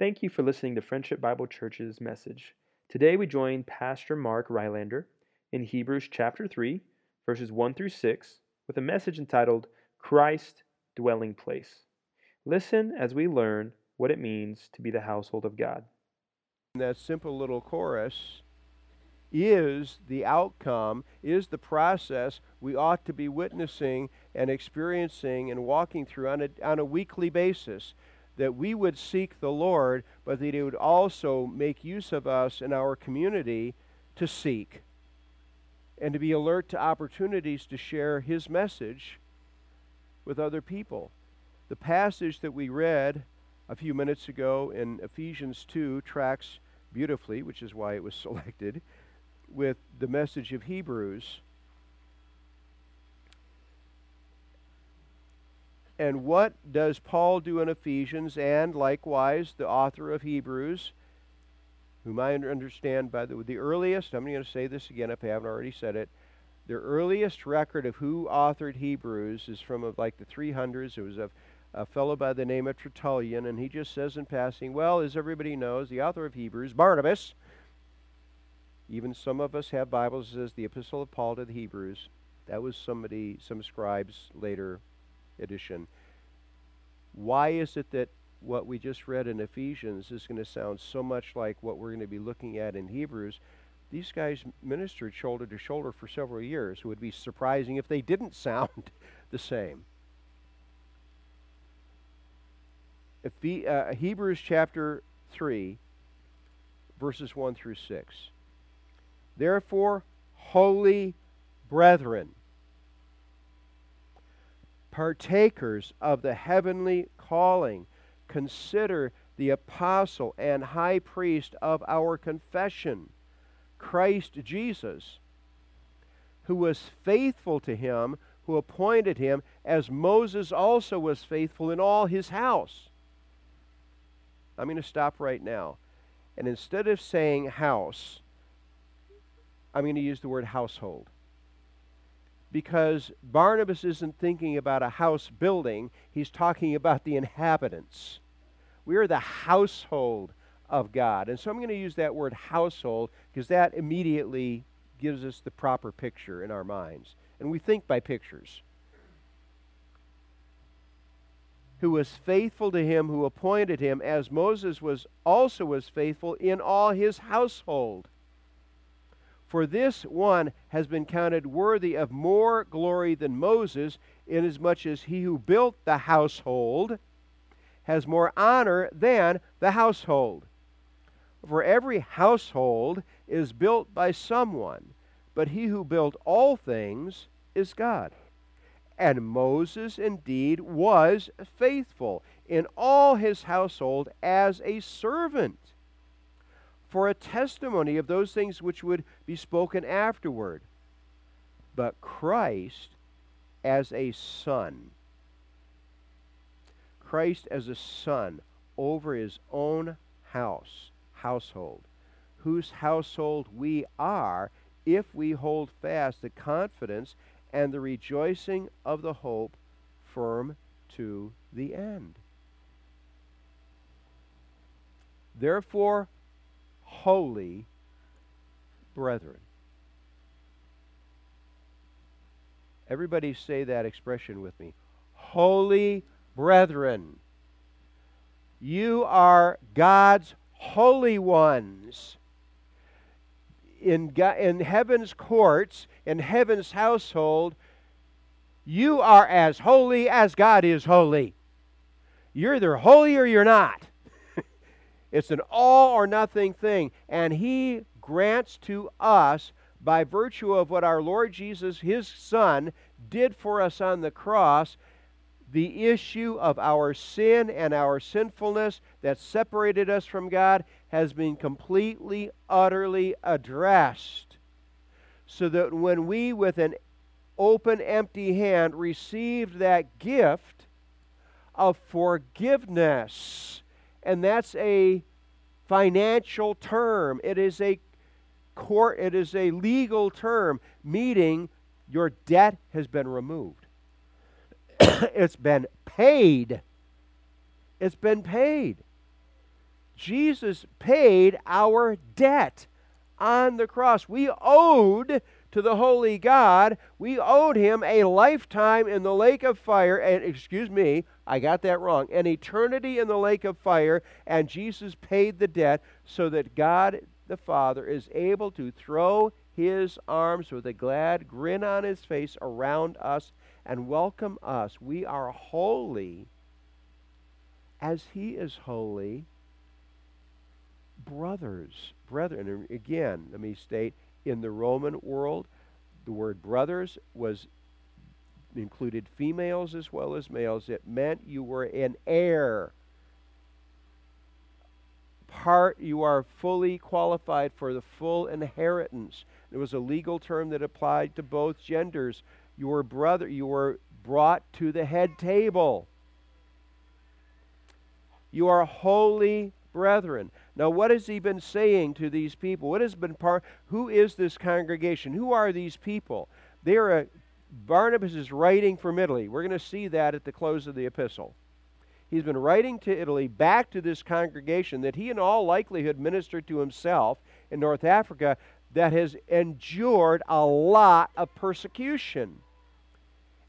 Thank you for listening to Friendship Bible Church's message. Today we join Pastor Mark Rylander in Hebrews chapter 3, verses 1 through 6, with a message entitled Christ Dwelling Place. Listen as we learn what it means to be the household of God. That simple little chorus is the outcome, is the process we ought to be witnessing and experiencing and walking through on a, on a weekly basis that we would seek the Lord, but that He would also make use of us in our community to seek and to be alert to opportunities to share His message with other people. The passage that we read a few minutes ago in Ephesians 2 tracks beautifully, which is why it was selected, with the message of Hebrews. And what does Paul do in Ephesians and likewise the author of Hebrews, whom I understand by the, the earliest, I'm going to say this again if I haven't already said it, the earliest record of who authored Hebrews is from like the 300s. It was a, a fellow by the name of Tertullian, and he just says in passing, well, as everybody knows, the author of Hebrews, Barnabas, even some of us have Bibles that says the Epistle of Paul to the Hebrews. That was somebody, some scribes later edition. Why is it that what we just read in Ephesians is going to sound so much like what we're going to be looking at in Hebrews? These guys ministered shoulder to shoulder for several years. It would be surprising if they didn't sound the same. Uh, Hebrews chapter 3, verses 1 through 6. Therefore, holy brethren, partakers of the heavenly calling, consider the apostle and high priest of our confession, Christ Jesus, who was faithful to him who appointed him, as Moses also was faithful in all his house. I'm going to stop right now. And instead of saying house, I'm going to use the word household because Barnabas isn't thinking about a house building, he's talking about the inhabitants. We are the household of God. And so I'm going to use that word household because that immediately gives us the proper picture in our minds. And we think by pictures. Who was faithful to him who appointed him, as Moses was also was faithful in all his household. For this one has been counted worthy of more glory than Moses, inasmuch as he who built the household has more honor than the household. For every household is built by someone, but he who built all things is God. And Moses indeed was faithful in all his household as a servant for a testimony of those things which would be spoken afterward. But Christ as a son. Christ as a son over his own house, household, whose household we are if we hold fast the confidence and the rejoicing of the hope firm to the end. Therefore, holy brethren. Everybody say that expression with me. Holy brethren. You are God's holy ones. In, God, in heaven's courts, in heaven's household, you are as holy as God is holy. You're either holy or you're not. It's an all or nothing thing. And He grants to us, by virtue of what our Lord Jesus, His Son, did for us on the cross, the issue of our sin and our sinfulness that separated us from God has been completely, utterly addressed. So that when we, with an open, empty hand, received that gift of forgiveness, and that's a financial term. It is a court, it is a legal term, meaning your debt has been removed. it's been paid. It's been paid. Jesus paid our debt on the cross. We owed to the holy God, we owed him a lifetime in the lake of fire, and excuse me, I got that wrong, an eternity in the lake of fire, and Jesus paid the debt so that God the Father is able to throw his arms with a glad grin on his face around us and welcome us. We are holy as he is holy brothers. Brethren, again, let me state in the Roman world, the word brothers was included females as well as males. It meant you were an heir. Part you are fully qualified for the full inheritance. It was a legal term that applied to both genders. Your brother, you were brought to the head table. You are holy brethren. Now, what has he been saying to these people? What has been part? Who is this congregation? Who are these people? They are a, Barnabas is writing from Italy. We're going to see that at the close of the epistle. He's been writing to Italy back to this congregation that he, in all likelihood, ministered to himself in North Africa that has endured a lot of persecution.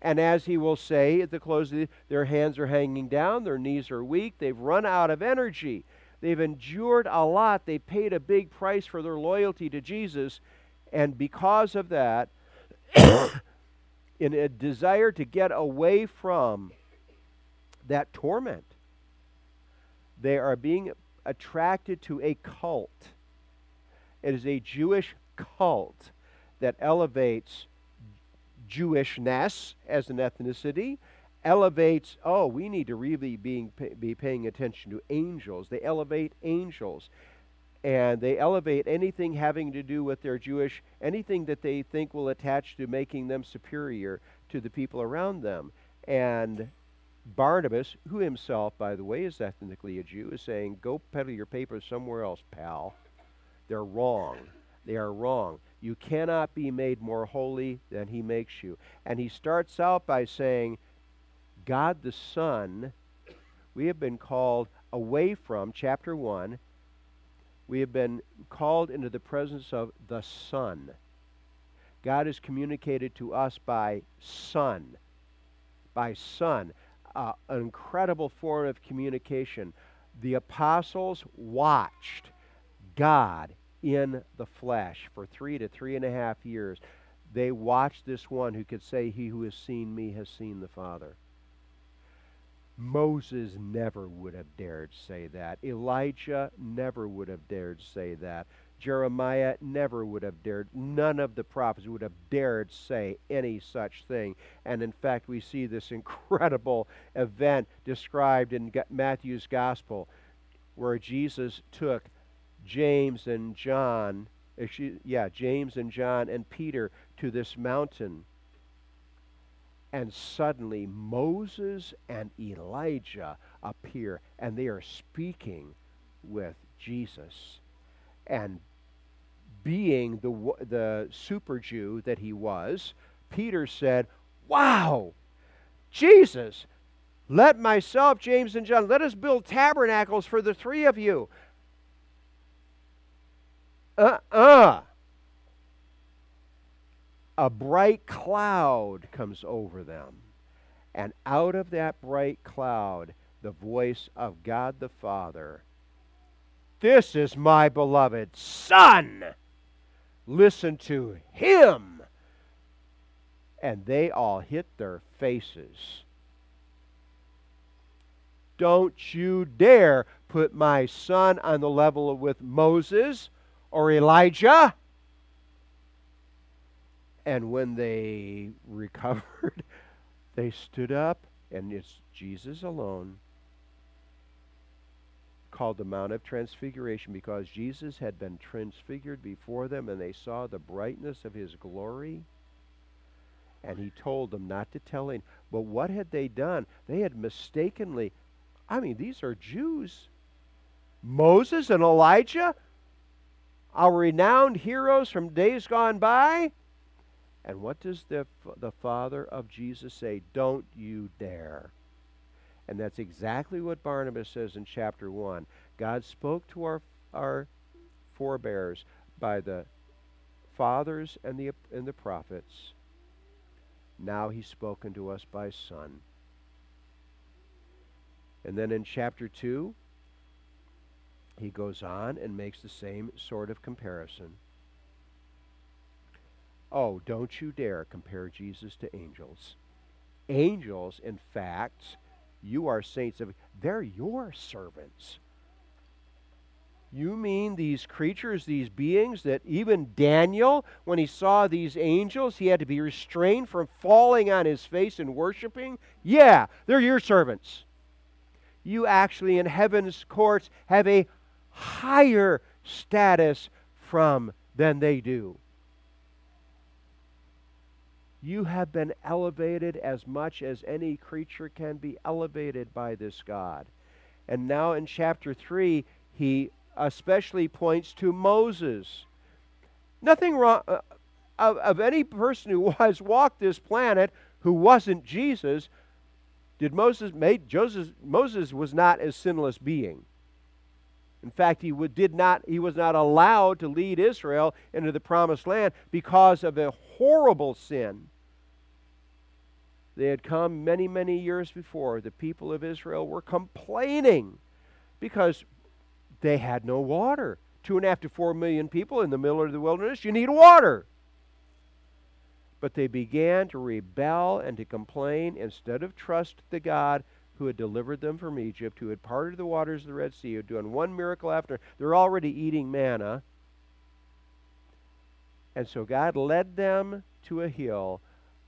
And as he will say at the close of the, their hands are hanging down, their knees are weak, they've run out of energy. They've endured a lot. They paid a big price for their loyalty to Jesus. And because of that, in a desire to get away from that torment, they are being attracted to a cult. It is a Jewish cult that elevates Jewishness as an ethnicity, elevates, oh, we need to really being, be paying attention to angels. They elevate angels. And they elevate anything having to do with their Jewish, anything that they think will attach to making them superior to the people around them. And Barnabas, who himself, by the way, is ethnically a Jew, is saying, Go peddle your papers somewhere else, pal. They're wrong. They are wrong. You cannot be made more holy than he makes you. And he starts out by saying, God the Son, we have been called away from, chapter 1, we have been called into the presence of the Son. God is communicated to us by Son. By Son. Uh, an incredible form of communication. The apostles watched God in the flesh for three to three and a half years. They watched this one who could say, He who has seen me has seen the Father. Moses never would have dared say that. Elijah never would have dared say that. Jeremiah never would have dared. None of the prophets would have dared say any such thing. And in fact, we see this incredible event described in Matthew's gospel where Jesus took James and John, yeah, James and John and Peter to this mountain and suddenly Moses and Elijah appear, and they are speaking with Jesus. And being the, the super Jew that he was, Peter said, Wow, Jesus, let myself, James, and John, let us build tabernacles for the three of you. Uh uh a bright cloud comes over them. And out of that bright cloud, the voice of God the Father This is my beloved Son. Listen to him. And they all hit their faces. Don't you dare put my son on the level with Moses or Elijah. And when they recovered, they stood up, and it's Jesus alone called the Mount of Transfiguration because Jesus had been transfigured before them and they saw the brightness of his glory. And he told them not to tell anyone. But what had they done? They had mistakenly, I mean, these are Jews. Moses and Elijah, our renowned heroes from days gone by, and what does the, the Father of Jesus say? Don't you dare. And that's exactly what Barnabas says in chapter 1. God spoke to our, our forebears by the fathers and the, and the prophets. Now he's spoken to us by Son. And then in chapter 2, he goes on and makes the same sort of comparison. Oh, don't you dare compare Jesus to angels. Angels, in fact, you are saints of they're your servants. You mean these creatures, these beings that even Daniel, when he saw these angels, he had to be restrained from falling on his face and worshiping? Yeah, they're your servants. You actually, in heaven's courts, have a higher status from than they do. You have been elevated as much as any creature can be elevated by this God. And now in chapter 3, he especially points to Moses. Nothing wrong uh, of, of any person who has walked this planet who wasn't Jesus. Did Moses made Joseph Moses was not a sinless being. In fact, he would, did not he was not allowed to lead Israel into the promised land because of a horrible sin. They had come many, many years before. The people of Israel were complaining because they had no water. Two and a half to four million people in the middle of the wilderness, you need water. But they began to rebel and to complain instead of trust the God who had delivered them from Egypt, who had parted the waters of the Red Sea, who had done one miracle after. They're already eating manna. And so God led them to a hill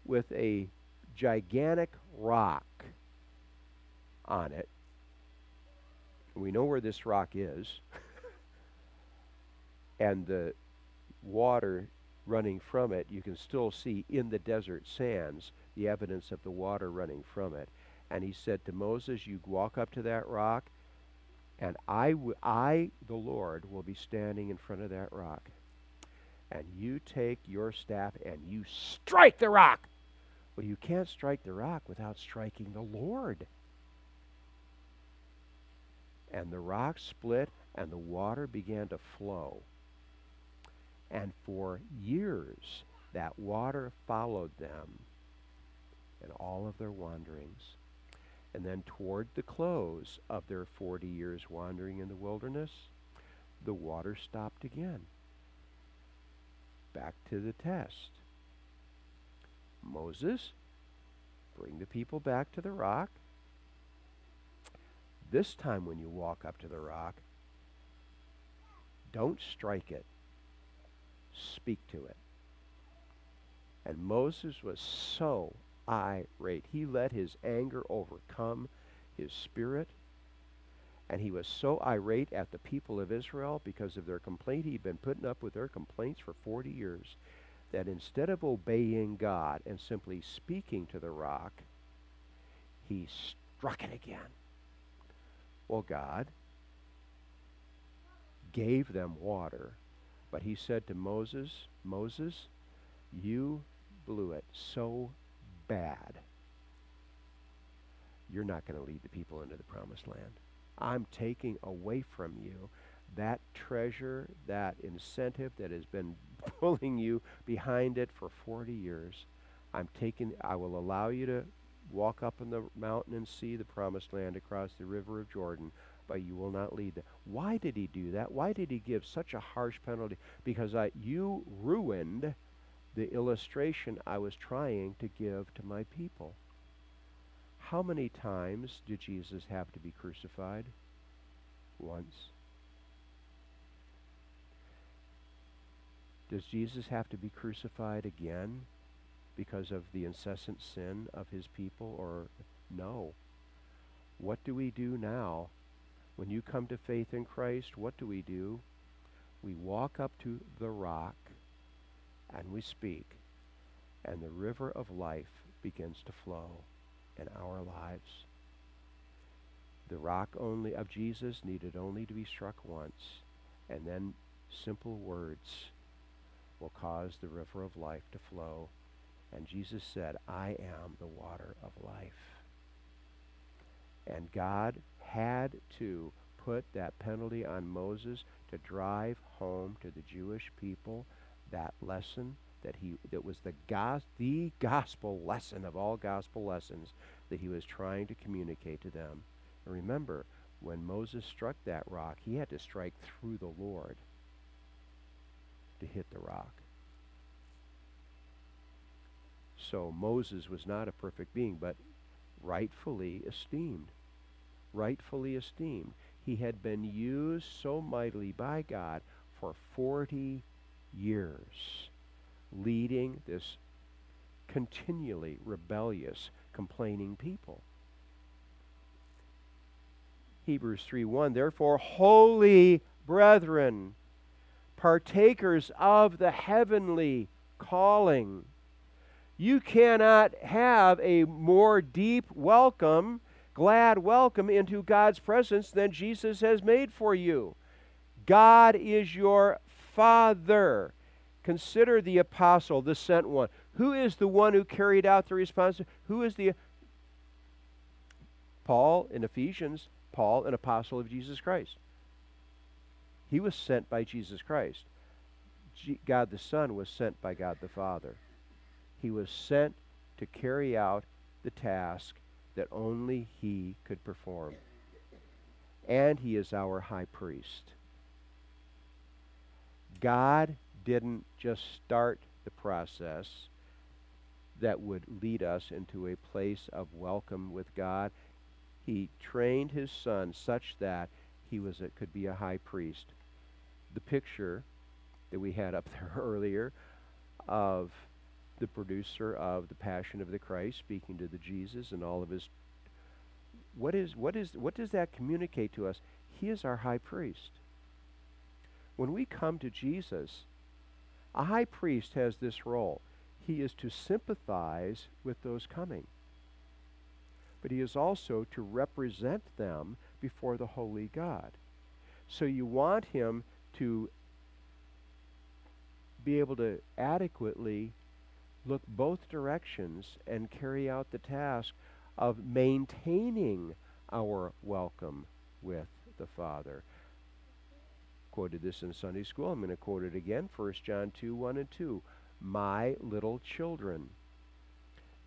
with a gigantic rock on it we know where this rock is. and the water running from it, you can still see in the desert sands the evidence of the water running from it. And he said to Moses, You walk up to that rock, and I, I, the Lord, will be standing in front of that rock. And you take your staff and you strike the rock. Well, you can't strike the rock without striking the Lord and the rock split and the water began to flow. And for years, that water followed them in all of their wanderings. And then, toward the close of their 40 years wandering in the wilderness, the water stopped again. Back to the test. Moses, bring the people back to the rock. This time, when you walk up to the rock, don't strike it, speak to it. And Moses was so irate. He let his anger overcome his spirit. And he was so irate at the people of Israel because of their complaint. He'd been putting up with their complaints for 40 years. That instead of obeying God and simply speaking to the rock, he struck it again. Well, God gave them water, but he said to Moses, Moses, you blew it so bad. You're not going to lead the people into the promised land. I'm taking away from you that treasure, that incentive that has been pulling you behind it for 40 years. I'm taking I will allow you to Walk up on the mountain and see the promised land across the river of Jordan, but you will not lead them. Why did he do that? Why did he give such a harsh penalty? Because I, you ruined the illustration I was trying to give to my people. How many times did Jesus have to be crucified? Once. Does Jesus have to be crucified again? because of the incessant sin of his people or no? What do we do now? When you come to faith in Christ, what do we do? We walk up to the rock and we speak, and the river of life begins to flow in our lives. The rock only of Jesus needed only to be struck once, and then simple words will cause the river of life to flow and Jesus said, I am the water of life. And God had to put that penalty on Moses to drive home to the Jewish people that lesson that he that was the gos, the gospel lesson of all gospel lessons that he was trying to communicate to them. And remember, when Moses struck that rock, he had to strike through the Lord to hit the rock. So Moses was not a perfect being, but rightfully esteemed. Rightfully esteemed. He had been used so mightily by God for 40 years, leading this continually rebellious, complaining people. Hebrews 3:1 Therefore holy brethren partakers of the heavenly calling you cannot have a more deep welcome glad welcome into God's presence than Jesus has made for you God is your father consider the apostle the sent one who is the one who carried out the responsibility who is the Paul in Ephesians Paul, an apostle of Jesus Christ. He was sent by Jesus Christ. God the Son was sent by God the Father. He was sent to carry out the task that only He could perform. And He is our high priest. God didn't just start the process that would lead us into a place of welcome with God he trained his son such that he was a, could be a high priest. The picture that we had up there earlier of the producer of the Passion of the Christ speaking to the Jesus and all of his what is what is what does that communicate to us? He is our high priest. When we come to Jesus, a high priest has this role. He is to sympathize with those coming but he is also to represent them before the holy God. So you want him to be able to adequately look both directions and carry out the task of maintaining our welcome with the Father. Quoted this in Sunday school. I'm going to quote it again. 1 John 2 1 and 2. My little children.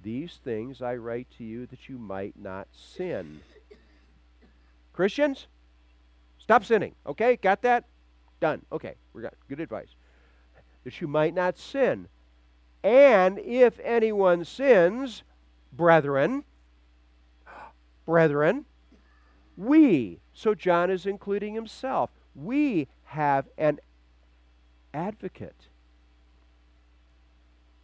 These things I write to you that you might not sin. Christians, stop sinning. Okay, got that? Done. Okay, we got good advice. That you might not sin. And if anyone sins, brethren, brethren, we, so John is including himself, we have an advocate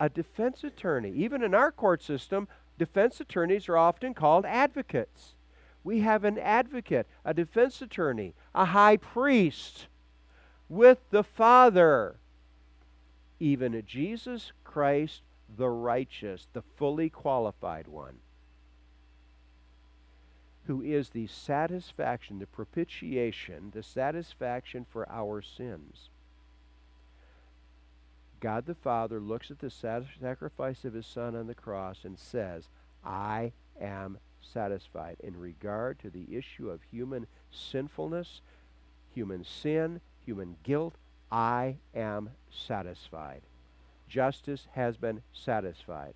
a defense attorney. Even in our court system, defense attorneys are often called advocates. We have an advocate, a defense attorney, a high priest with the Father. Even Jesus Christ, the righteous, the fully qualified one, who is the satisfaction, the propitiation, the satisfaction for our sins. God the Father looks at the sacrifice of his Son on the cross and says, I am satisfied in regard to the issue of human sinfulness, human sin, human guilt. I am satisfied. Justice has been satisfied.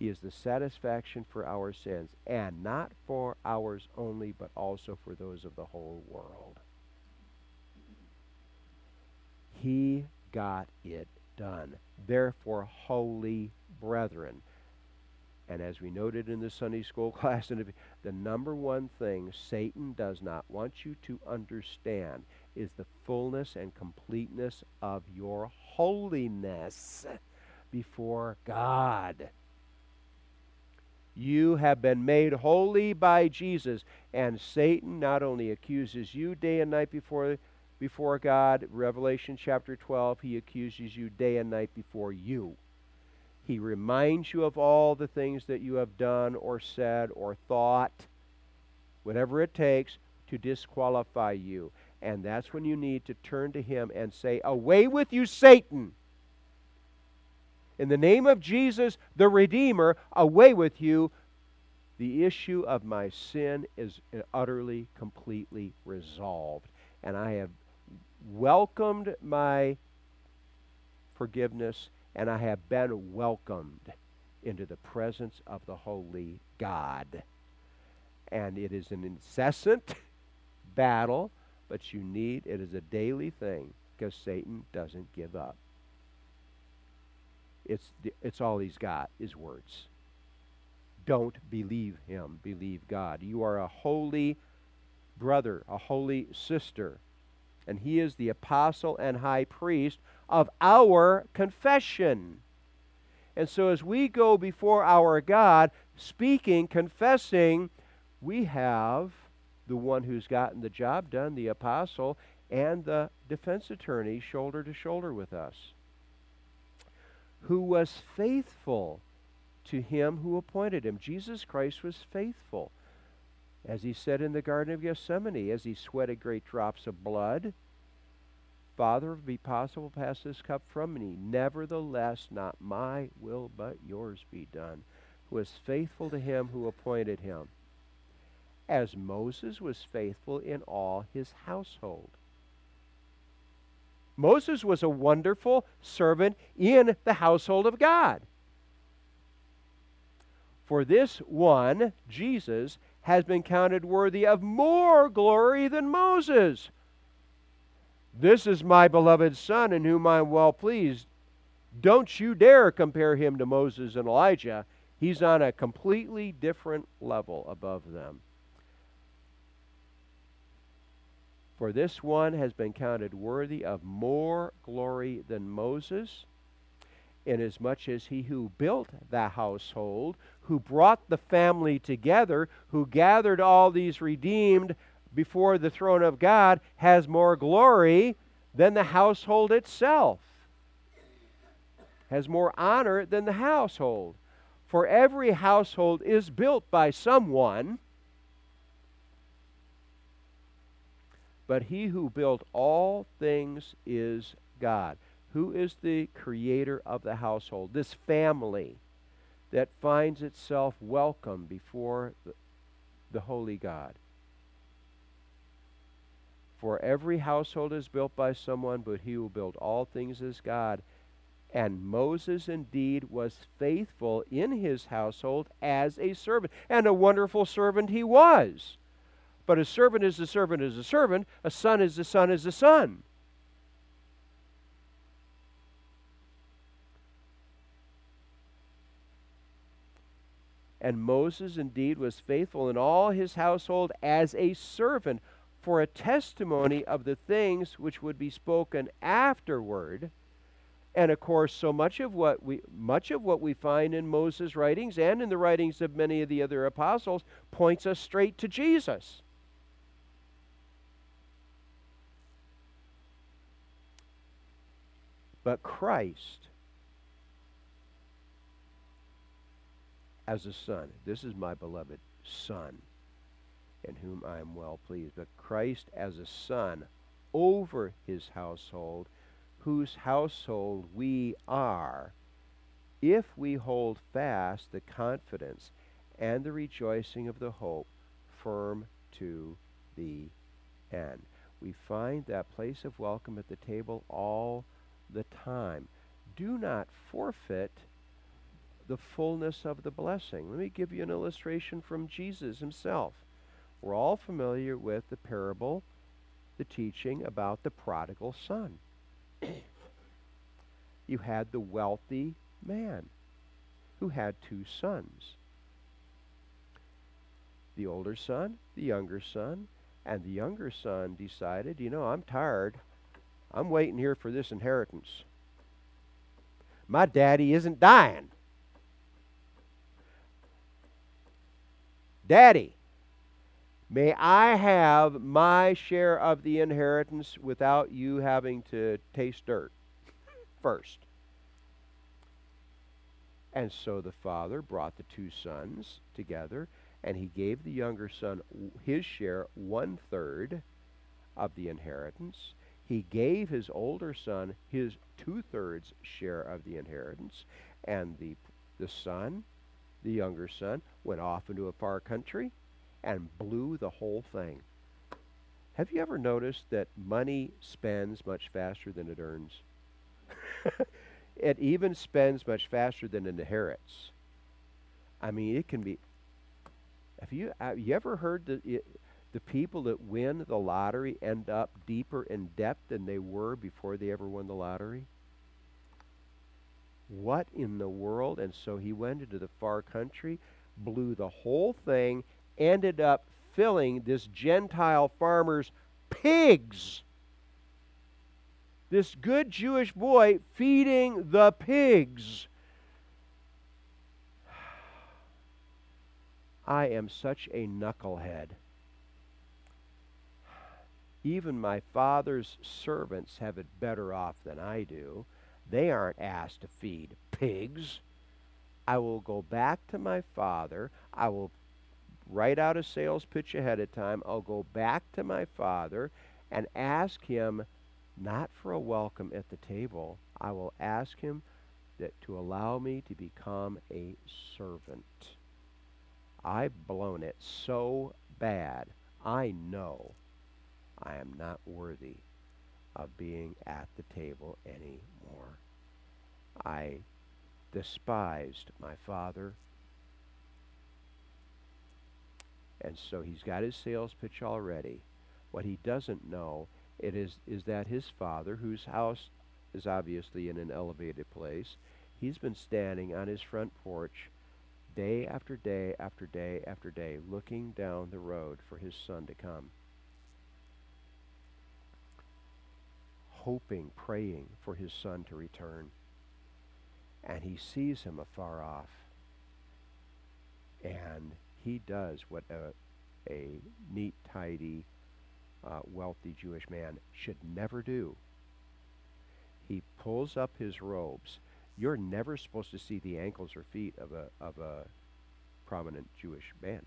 He is the satisfaction for our sins, and not for ours only, but also for those of the whole world. He got it done. Therefore, holy brethren. And as we noted in the Sunday school class, the number one thing Satan does not want you to understand is the fullness and completeness of your holiness before God. You have been made holy by Jesus, and Satan not only accuses you day and night before before God. Revelation chapter 12, he accuses you day and night before you. He reminds you of all the things that you have done or said or thought, whatever it takes to disqualify you. And that's when you need to turn to him and say, Away with you, Satan! In the name of Jesus, the Redeemer, away with you, The issue of my sin is utterly, completely resolved. And I have welcomed my forgiveness, and I have been welcomed into the presence of the Holy God. And it is an incessant battle, but you need, it is a daily thing because Satan doesn't give up. It's, it's all he's got is words. Don't believe him, believe God. You are a holy brother, a holy sister. And he is the apostle and high priest of our confession. And so as we go before our God, speaking, confessing, we have the one who's gotten the job done, the apostle, and the defense attorney shoulder to shoulder with us, who was faithful to him who appointed him. Jesus Christ was faithful. As he said in the Garden of Gethsemane, as he sweated great drops of blood, Father, if it be possible, pass this cup from me. Nevertheless, not my will, but yours be done. Who was faithful to him who appointed him, as Moses was faithful in all his household. Moses was a wonderful servant in the household of God. For this one, Jesus, has been counted worthy of more glory than Moses. This is my beloved Son in whom I am well pleased. Don't you dare compare him to Moses and Elijah. He's on a completely different level above them. For this one has been counted worthy of more glory than Moses, inasmuch as he who built the household, who brought the family together, who gathered all these redeemed before the throne of God has more glory than the household itself, has more honor than the household. For every household is built by someone, but he who built all things is God. Who is the creator of the household? This family that finds itself welcome before the, the holy God. For every household is built by someone, but he who built all things is God. And Moses indeed was faithful in his household as a servant. And a wonderful servant he was. But a servant is a servant is a servant, a son is a son is a son. And Moses indeed was faithful in all his household as a servant for a testimony of the things which would be spoken afterward. And of course, so much of what we much of what we find in Moses' writings and in the writings of many of the other apostles points us straight to Jesus. But Christ as a son, this is my beloved son in whom I am well pleased, but Christ as a son over his household, whose household we are, if we hold fast the confidence and the rejoicing of the hope firm to the end. We find that place of welcome at the table all the time. Do not forfeit the fullness of the blessing. Let me give you an illustration from Jesus himself. We're all familiar with the parable, the teaching about the prodigal son. you had the wealthy man who had two sons the older son, the younger son, and the younger son decided, you know, I'm tired. I'm waiting here for this inheritance. My daddy isn't dying. Daddy, May I have my share of the inheritance without you having to taste dirt first. And so the father brought the two sons together, and he gave the younger son his share, one third of the inheritance. He gave his older son his two thirds share of the inheritance, and the, the son the younger son, went off into a far country and blew the whole thing. Have you ever noticed that money spends much faster than it earns? it even spends much faster than it inherits. I mean, it can be. Have you have you ever heard the it, the people that win the lottery end up deeper in debt than they were before they ever won the lottery? What in the world? And so he went into the far country, blew the whole thing, ended up filling this Gentile farmer's pigs. This good Jewish boy feeding the pigs. I am such a knucklehead. Even my father's servants have it better off than I do. They aren't asked to feed pigs. I will go back to my father. I will write out a sales pitch ahead of time. I'll go back to my father and ask him not for a welcome at the table. I will ask him that to allow me to become a servant. I've blown it so bad. I know I am not worthy of being at the table anymore. I despised my father. And so he's got his sales pitch already. What he doesn't know it is, is that his father, whose house is obviously in an elevated place, he's been standing on his front porch day after day after day after day, looking down the road for his son to come. Hoping, praying for his son to return and he sees him afar off. And he does what a, a neat, tidy, uh, wealthy Jewish man should never do. He pulls up his robes. You're never supposed to see the ankles or feet of a, of a prominent Jewish man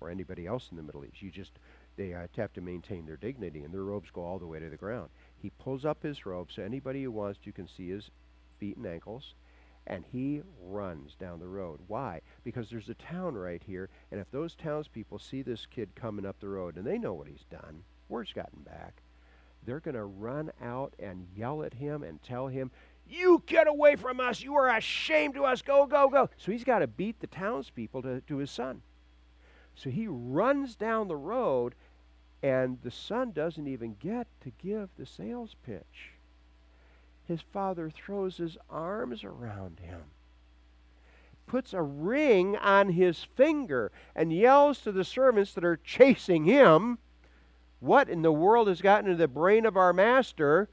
or anybody else in the Middle East. You just, they have to maintain their dignity, and their robes go all the way to the ground. He pulls up his robe so anybody who wants to can see his feet and ankles, and he runs down the road. Why? Because there's a town right here, and if those townspeople see this kid coming up the road and they know what he's done, word's gotten back, they're going to run out and yell at him and tell him, You get away from us! You are a shame to us! Go, go, go! So he's got to beat the townspeople to, to his son. So he runs down the road, and the son doesn't even get to give the sales pitch his father throws his arms around him, puts a ring on his finger, and yells to the servants that are chasing him, What in the world has gotten into the brain of our master?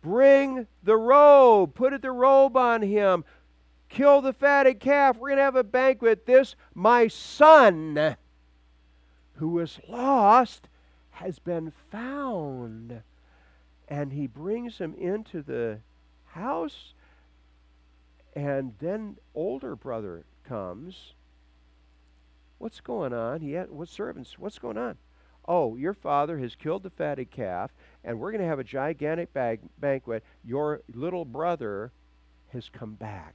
Bring the robe, put the robe on him, kill the fatted calf. We're going to have a banquet. This, my son, who was lost, has been found. And he brings him into the house. And then older brother comes. What's going on? He had what servants what's going on? Oh your father has killed the fatted calf and we're going to have a gigantic bag, banquet. Your little brother has come back.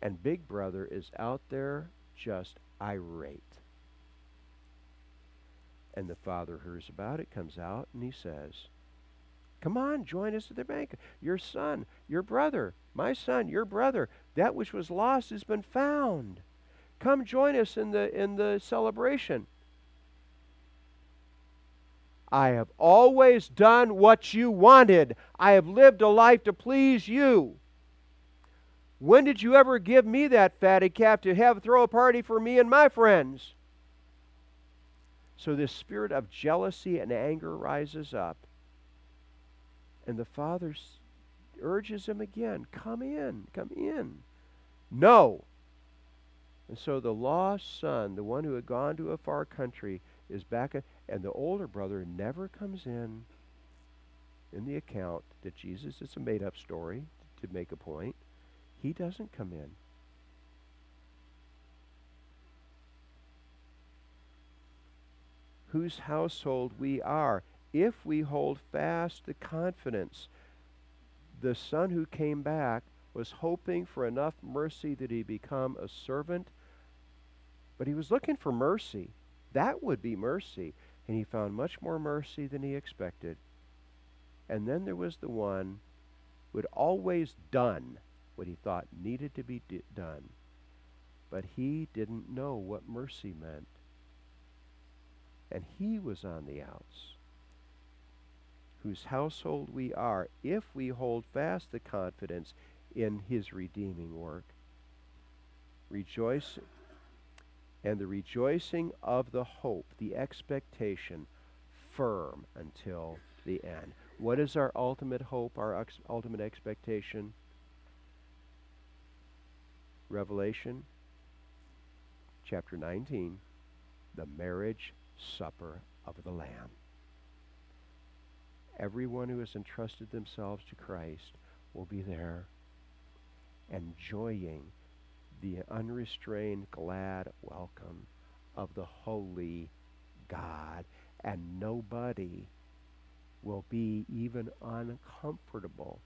And big brother is out there just irate and the father hears about it, comes out, and he says, Come on, join us at the banquet. Your son, your brother, my son, your brother, that which was lost has been found. Come join us in the in the celebration. I have always done what you wanted. I have lived a life to please you. When did you ever give me that fatted calf to have throw a party for me and my friends? So this spirit of jealousy and anger rises up. And the father urges him again come in, come in. No. And so the lost son, the one who had gone to a far country, is back, and the older brother never comes in in the account that Jesus, it's a made up story to make a point. He doesn't come in. whose household we are, if we hold fast the confidence. The son who came back was hoping for enough mercy that he become a servant, but he was looking for mercy. That would be mercy. And he found much more mercy than he expected. And then there was the one who had always done what he thought needed to be done. But he didn't know what mercy meant. And he was on the outs. Whose household we are, if we hold fast the confidence in his redeeming work. Rejoice and the rejoicing of the hope, the expectation, firm until the end. What is our ultimate hope, our ex- ultimate expectation? Revelation chapter 19, the marriage supper of the Lamb. Everyone who has entrusted themselves to Christ will be there enjoying the unrestrained, glad welcome of the holy God. And nobody will be even uncomfortable.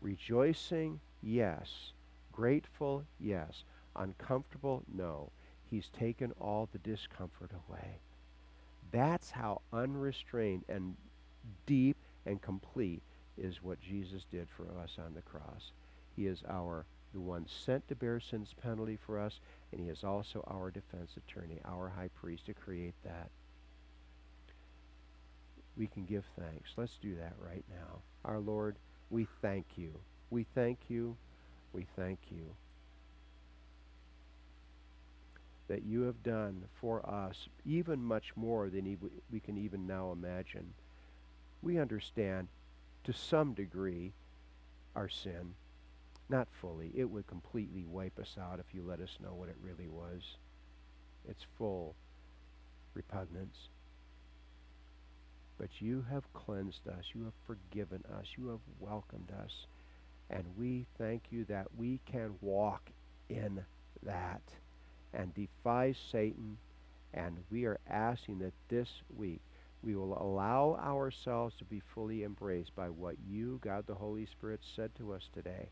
Rejoicing, yes. Grateful, yes. Uncomfortable, no. He's taken all the discomfort away. That's how unrestrained and deep and complete is what Jesus did for us on the cross. He is our the one sent to bear sin's penalty for us, and he is also our defense attorney, our high priest to create that. We can give thanks. Let's do that right now. Our Lord, we thank you. We thank you. We thank you that you have done for us even much more than we can even now imagine. We understand to some degree our sin. Not fully. It would completely wipe us out if you let us know what it really was. It's full repugnance. But you have cleansed us. You have forgiven us. You have welcomed us. And we thank you that we can walk in that and defy Satan. And we are asking that this week we will allow ourselves to be fully embraced by what you, God the Holy Spirit, said to us today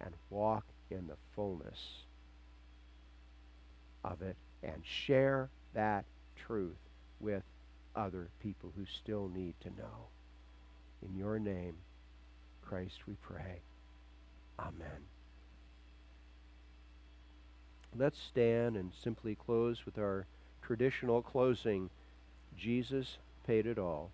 and walk in the fullness of it and share that truth with other people who still need to know. In your name, Christ, we pray. Amen. Let's stand and simply close with our traditional closing. Jesus paid it all.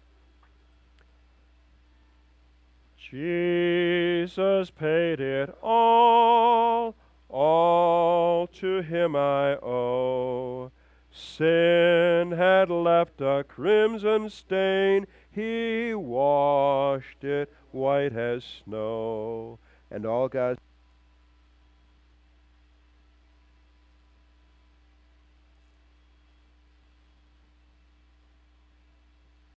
Jesus paid it all, all to him I owe. Sin had left a crimson stain, he washed it white as snow. And all God's